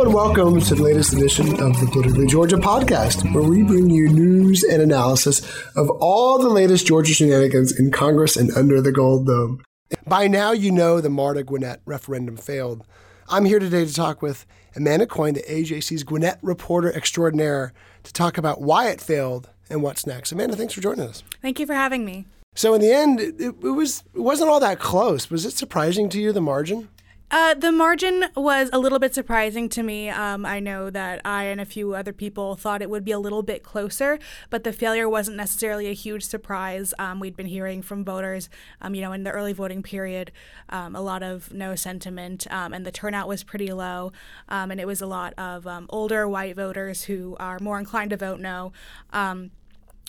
Hello and welcome to the latest edition of the Politically Georgia podcast, where we bring you news and analysis of all the latest Georgia shenanigans in Congress and under the Gold Dome. By now, you know the Marta Gwinnett referendum failed. I'm here today to talk with Amanda Coyne, the AJC's Gwinnett reporter extraordinaire, to talk about why it failed and what's next. Amanda, thanks for joining us. Thank you for having me. So, in the end, it, it was it wasn't all that close. Was it surprising to you the margin? Uh, the margin was a little bit surprising to me. Um, I know that I and a few other people thought it would be a little bit closer, but the failure wasn't necessarily a huge surprise. Um, we'd been hearing from voters, um, you know, in the early voting period, um, a lot of no sentiment, um, and the turnout was pretty low. Um, and it was a lot of older white voters who are more inclined to vote no. Um,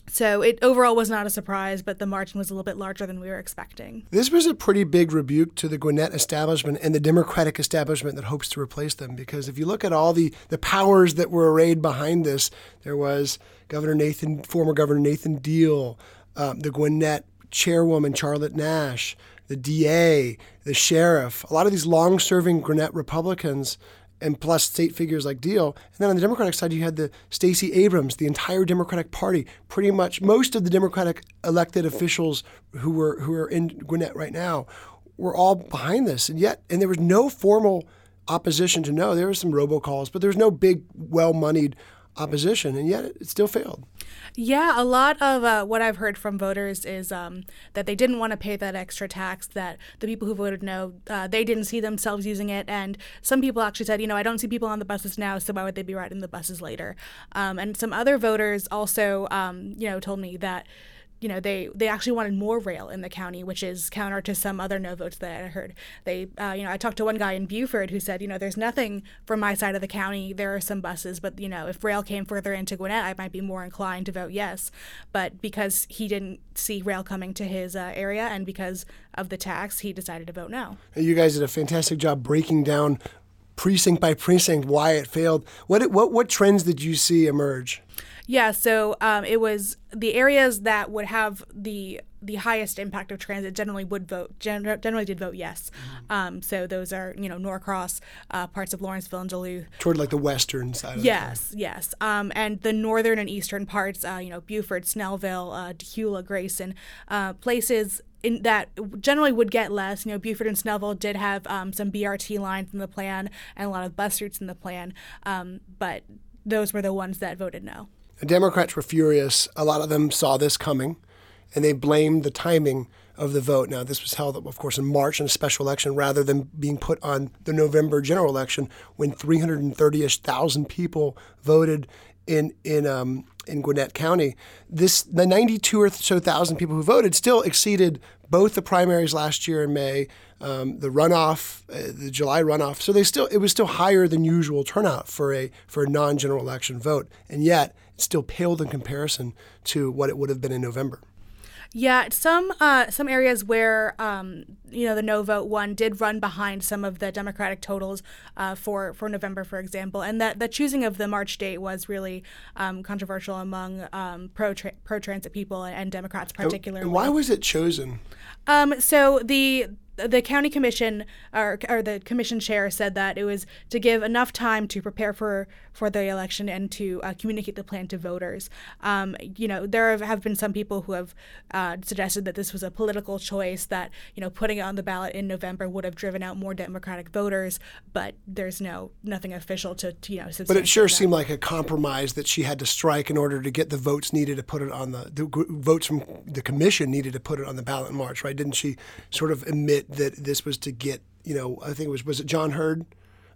so it overall was not a surprise, but the margin was a little bit larger than we were expecting. This was a pretty big rebuke to the Gwinnett establishment and the Democratic establishment that hopes to replace them. Because if you look at all the, the powers that were arrayed behind this, there was Governor Nathan, former Governor Nathan Deal, um, the Gwinnett chairwoman Charlotte Nash, the DA, the sheriff, a lot of these long serving Gwinnett Republicans and plus state figures like Deal. And then on the Democratic side, you had the Stacey Abrams, the entire Democratic Party, pretty much most of the Democratic elected officials who were who are in Gwinnett right now were all behind this. And yet, and there was no formal opposition to no. There were some robocalls, but there was no big, well-moneyed opposition, and yet it, still failed. Yeah, a lot of uh, what I've heard from voters is um, that they didn't want to pay that extra tax. That the people who voted no, uh, they didn't see themselves using it, and some people actually said, you know, I don't see people on the buses now, so why would they be riding the buses later? Um, and some other voters also, um, you know, told me that you know they they actually wanted more rail in the county, which is counter to some other no votes that I heard. They uh, you know I talked to one guy in Buford who said you know there's nothing from my side of the county. There are some buses, but you know if rail came further into Gwinnett, I might be more inclined to vote yes. But because he didn't see rail coming to his uh, area and because of the tax, he decided to vote no. You guys did a fantastic job breaking down precinct by precinct why it failed. What what what trends did you see emerge? Yeah, so um, it was the areas that would have the the highest impact of transit generally would vote gen- generally did vote yes. Um, so those are you know Norcross, uh, parts of Lawrenceville and Duluth. Toward like the western side. of Yes, yes. Um, and the northern and eastern parts, uh, you know, Buford, Snellville, uh, Dacula, Grayson, uh, places in that generally would get less. You know, Buford and Snellville did have um, some BRT lines in the plan and a lot of bus routes in the plan, um, but those were the ones that voted no. The Democrats were furious. A lot of them saw this coming, and they blamed the timing of the vote. Now, this was held, of course, in March in a special election rather than being put on the November general election when 330-ish thousand people voted in in um, in Gwinnett County. This the 92 or so thousand people who voted still exceeded both the primaries last year in May, um, the runoff, uh, the July runoff. So they still it was still higher than usual turnout for a for a non-general election vote, and yet it still paled in comparison to what it would have been in November. Yeah, some uh, some areas where um, you know the no vote one did run behind some of the Democratic totals uh, for for November, for example, and that the choosing of the March date was really um, controversial among um, pro pro transit people and Democrats particularly. And why was it chosen? Um, so the the county commission or, or the commission chair said that it was to give enough time to prepare for for the election and to uh, communicate the plan to voters. Um, you know, there have been some people who have uh, suggested that this was a political choice that you know putting it on the ballot in November would have driven out more Democratic voters, but there's no nothing official to, to you know. But it sure that. seemed like a compromise that she had to strike in order to get the votes needed to put it on the the votes from the commission needed to put it on the ballot in March, right? Didn't she sort of admit that this was to get you know I think it was was it John Heard,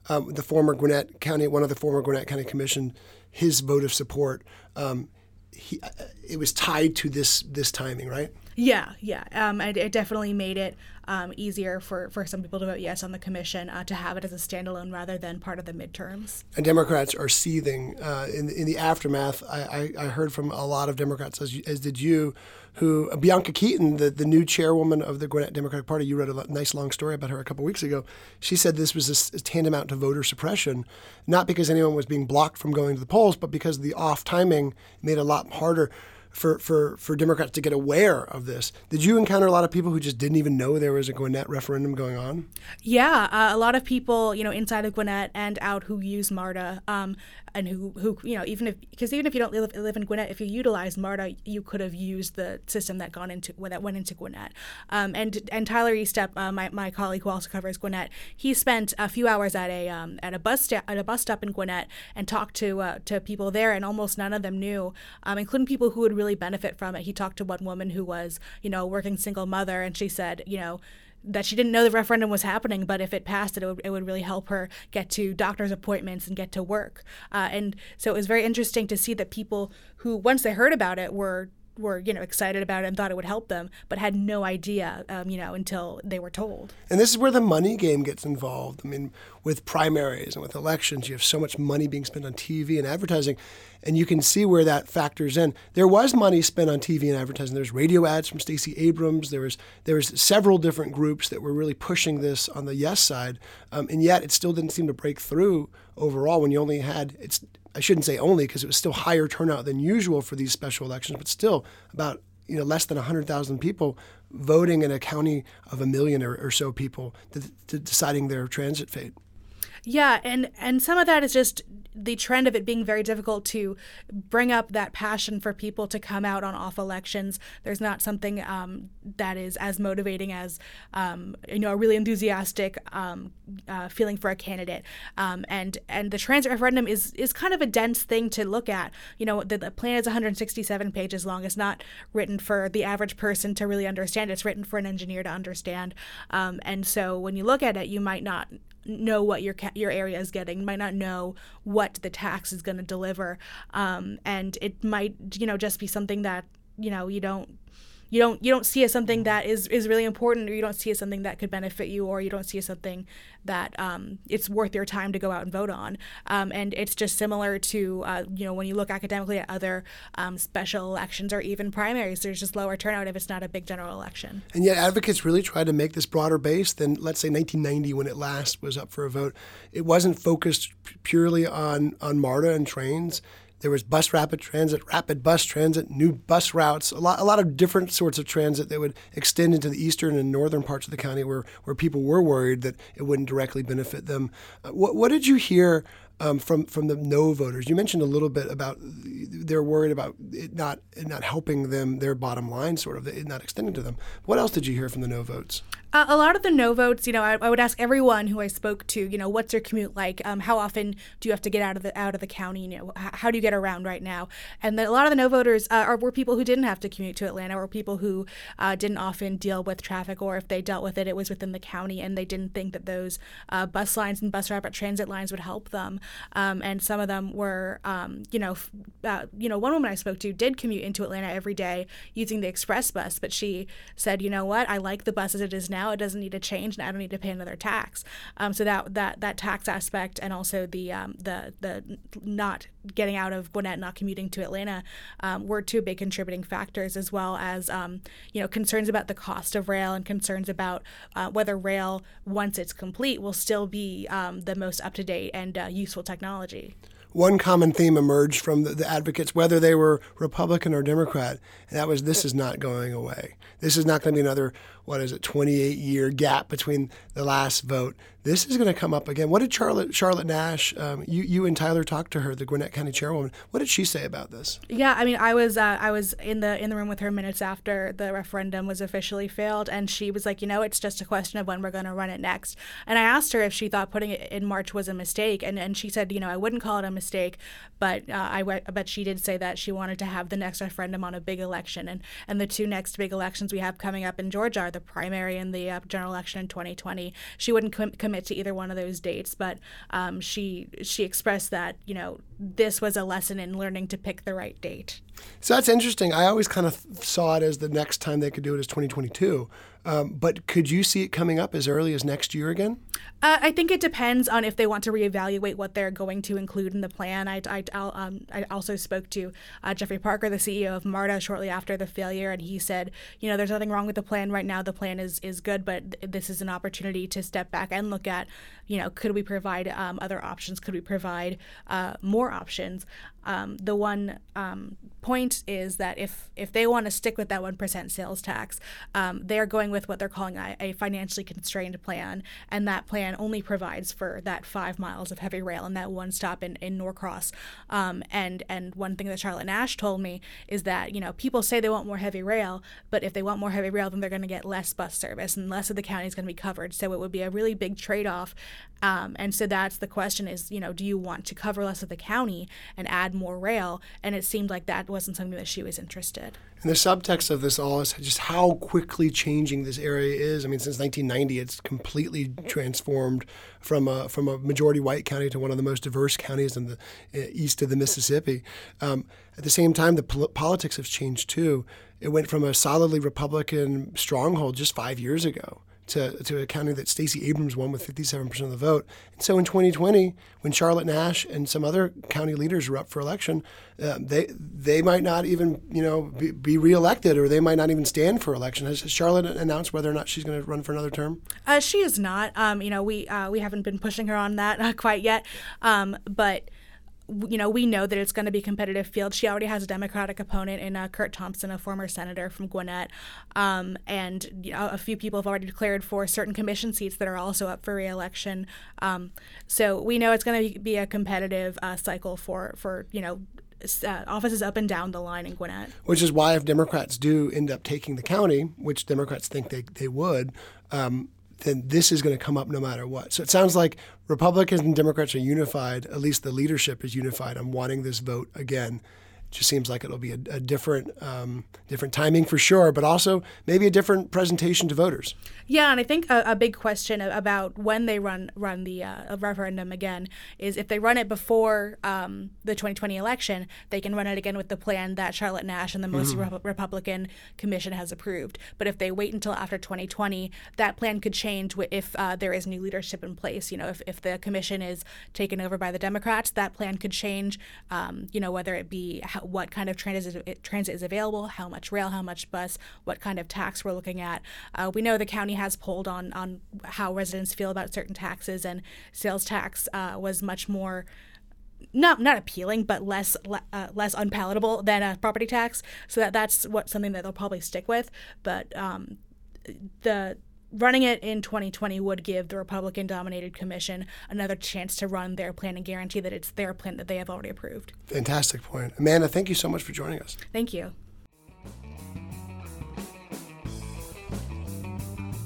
um, the former Gwinnett County one of the former Gwinnett County Commission, his vote of support. Um, he, uh, it was tied to this this timing, right? Yeah, yeah. Um, it, it, definitely made it um, easier for, for some people to vote yes on the commission uh, to have it as a standalone rather than part of the midterms. And Democrats are seething uh, in in the aftermath. I, I, I, heard from a lot of Democrats, as, as did you, who uh, Bianca Keaton, the, the new chairwoman of the Gwinnett Democratic Party, you wrote a nice long story about her a couple weeks ago. She said this was a, a tantamount to voter suppression, not because anyone was being blocked from going to the polls, but because the off timing made it a lot harder for, for, for Democrats to get aware of this. Did you encounter a lot of people who just didn't even know there was a Gwinnett referendum going on? Yeah, uh, a lot of people, you know, inside of Gwinnett and out who use MARTA, um, and who, who, you know, even if because even if you don't live, live in Gwinnett, if you utilize MARTA, you could have used the system that gone into that went into Gwinnett. Um, and and Tyler Estep, uh, my, my colleague who also covers Gwinnett, he spent a few hours at a um, at a bus sta- at a bus stop in Gwinnett and talked to uh, to people there, and almost none of them knew, um, including people who would really benefit from it. He talked to one woman who was, you know, a working single mother, and she said, you know, that she didn't know the referendum was happening, but if it passed, it would, it would really help her get to doctor's appointments and get to work. Uh, and so it was very interesting to see that people who, once they heard about it, were were you know excited about it and thought it would help them, but had no idea, um, you know, until they were told. And this is where the money game gets involved. I mean, with primaries and with elections, you have so much money being spent on TV and advertising, and you can see where that factors in. There was money spent on TV and advertising. There's radio ads from Stacey Abrams. There was there was several different groups that were really pushing this on the yes side, um, and yet it still didn't seem to break through overall. When you only had it's I shouldn't say only because it was still higher turnout than usual for these special elections, but still about you know less than 100,000 people voting in a county of a million or, or so people to, to deciding their transit fate. Yeah, and and some of that is just the trend of it being very difficult to bring up that passion for people to come out on off elections. There's not something um, that is as motivating as um, you know a really enthusiastic um, uh, feeling for a candidate. Um, and and the transit referendum is is kind of a dense thing to look at. You know, the, the plan is 167 pages long. It's not written for the average person to really understand. It's written for an engineer to understand. Um, and so when you look at it, you might not know what your ca- your area is getting, might not know what the tax is going to deliver, um, and it might you know just be something that you know you don't you don't you don't see as something that is is really important or you don't see as something that could benefit you or you don't see as something that um, it's worth your time to go out and vote on. Um, and it's just similar to uh, you know when you look academically at other um, special elections or even primaries there's just lower turnout if it's not a big general election. And yet advocates really tried to make this broader base than let's say 1990 when it last was up for a vote. It wasn't focused purely on on MARTA and trains there was bus rapid transit, rapid bus transit, new bus routes, a lot, a lot of different sorts of transit that would extend into the eastern and northern parts of the county where, where people were worried that it wouldn't directly benefit them. Uh, what, what did you hear um, from from the no voters. You mentioned a little bit about they're worried about it not it not helping them their bottom line, sort of it not extending to them. What else did you hear from the no votes? Uh, a lot of the no votes, you know, I, I, would ask everyone who I spoke to, you know, what's your commute like? Um, how often do you have to get out of the out of the county? You know, h- how do you get around right now? And the, a lot of the no voters uh, are were people who didn't have to commute to Atlanta, or people who uh, didn't often deal with traffic, or if they dealt with it, it was within the county, and they didn't think that those uh, bus lines and bus rapid transit lines would help them. Um, and some of them were, um, you know, uh, you know, one woman I spoke to did commute into Atlanta every day using the express bus, but she said, you know what, I like the bus as it is now. It doesn't need to change, and I don't need to pay another tax. Um, so that that that tax aspect, and also the um, the the not getting out of Gwinnett, not commuting to Atlanta, um, were two big contributing factors, as well as um, you know concerns about the cost of rail and concerns about uh, whether rail, once it's complete, will still be um, the most up to date and uh, useful technology. one common theme emerged from the, the, advocates, whether they were Republican or Democrat, and that was this is not going away. This is not going to be another, what is it, 28 year gap between the last vote. This is going to come up again. What did Charlotte Charlotte Nash, um, you, you and Tyler talked to her, the Gwinnett County chairwoman. What did she say about this? Yeah, I mean, I was uh, I was in the in the room with her minutes after the referendum was officially failed, and she was like, you know, it's just a question of when we're going to run it next. And I asked her if she thought putting it in March was a mistake, and and she said, you know, I wouldn't call it a mistake, but uh, I bet she did say that she wanted to have the next referendum on a big election, and and the two next big elections we have coming up in Georgia are the primary and the uh, general election in 2020. She wouldn't com- commit to either one of those dates, but um, she she expressed that you know this was a lesson in learning to pick the right date. So that's interesting. I always kind of saw it as the next time they could do it is 2022. Um, but could you see it coming up as early as next year again? Uh, I think it depends on if they want to reevaluate what they're going to include in the plan. I, I, um, I also spoke to uh, Jeffrey Parker, the CEO of MARTA, shortly after the failure, and he said, you know, there's nothing wrong with the plan right now. The plan is is good, but th- this is an opportunity to step back and look at, you know, could we provide um, other options? Could we provide uh, more options? Um, the one um, point is that if if they want to stick with that one percent sales tax, um, they're going with what they're calling a, a, financially constrained plan, and that plan only provides for that five miles of heavy rail and that one stop in in Norcross. Um, and and one thing that Charlotte Nash told me is that you know people say they want more heavy rail, but if they want more heavy rail, then they're going to get less bus service, and less of the county is going to be covered. So it would be a really big trade off. Um, and so that's the question: is you know do you want to cover less of the county and add more rail, and it seemed like that wasn't something that she was interested. And the subtext of this all is just how quickly changing this area is. I mean, since 1990, it's completely transformed from a from a majority white county to one of the most diverse counties in the uh, east of the Mississippi. Um, at the same time, the pol- politics have changed too. It went from a solidly Republican stronghold just five years ago to, to a county that Stacey Abrams won with 57% of the vote. And so in 2020, when Charlotte Nash and some other county leaders are up for election, uh, they they might not even you know be, be, reelected or they might not even stand for election. Has Charlotte announced whether or not she's going to run for another term? Uh, she is not. Um, you know, we uh, we haven't been pushing her on that uh, quite yet, um, but you know, we know that it's going to be a competitive field. She already has a Democratic opponent in uh, Curt Thompson, a former senator from Gwinnett, um, and you know, a few people have already declared for certain commission seats that are also up for reelection. Um, so we know it's going to be a competitive uh, cycle for for you know uh, offices up and down the line in Gwinnett. Which is why if Democrats do end up taking the county, which Democrats think they, they would, um, then this is going to come up no matter what. So it sounds like Republicans and Democrats are unified, at least the leadership is unified on wanting this vote again just seems like it'll be a, a different um, different timing for sure, but also maybe a different presentation to voters. Yeah, and I think a, a big question about when they run run the uh, referendum again is if they run it before um, the 2020 election, they can run it again with the plan that Charlotte Nash and the most mm-hmm. Re- Republican Commission has approved. But if they wait until after 2020, that plan could change if uh, there is new leadership in place. You know, if, if the commission is taken over by the Democrats, that plan could change. Um, you know, whether it be how, what kind of transit, transit is available, how much rail, how much bus, what kind of tax we're looking at. Uh, we know the county has polled on, on how residents feel about certain taxes, and sales tax uh, was much more not not appealing, but less uh, less unpalatable than a property tax. So that that's what something that they'll probably stick with. But um, the running it in 2020 would give the Republican dominated commission another chance to run their plan and guarantee that it's their plan that they have already approved. Fantastic point. Amanda, thank you so much for joining us. Thank you.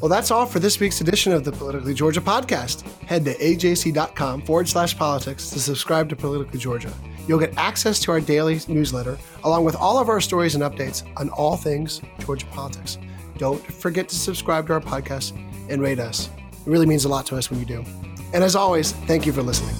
Well, that's all for this week's edition of the Politically Georgia podcast. Head to ajc.com forward slash politics to subscribe to Politically Georgia. You'll get access to our daily newsletter, along with all of our stories and updates on all things Georgia politics. Don't forget to subscribe to our podcast and rate us. It really means a lot to us when you do. And as always, thank you for listening.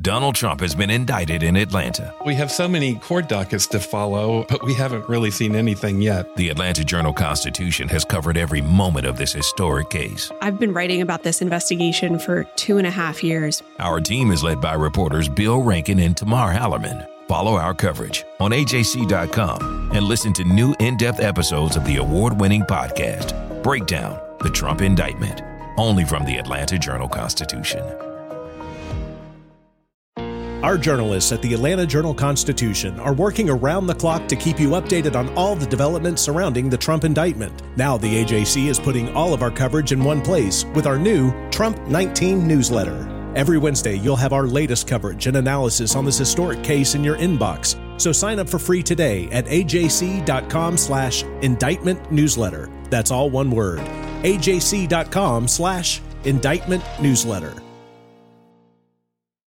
Donald Trump has been indicted in Atlanta. We have so many court dockets to follow, but we haven't really seen anything yet. The Atlanta Journal Constitution has covered every moment of this historic case. I've been writing about this investigation for two and a half years. Our team is led by reporters Bill Rankin and Tamar Hallerman. Follow our coverage on AJC.com and listen to new in depth episodes of the award winning podcast, Breakdown The Trump Indictment. only from the Atlanta Journal Constitution. Our journalists at the Atlanta Journal Constitution are working around the clock to keep you updated on all the developments surrounding the Trump indictment. Now, the AJC is putting all of our coverage in one place with our new Trump 19 newsletter. Every Wednesday, you'll have our latest coverage and analysis on this historic case in your inbox. So sign up for free today at ajc.com slash indictment newsletter. That's all one word. ajc.com slash indictment newsletter.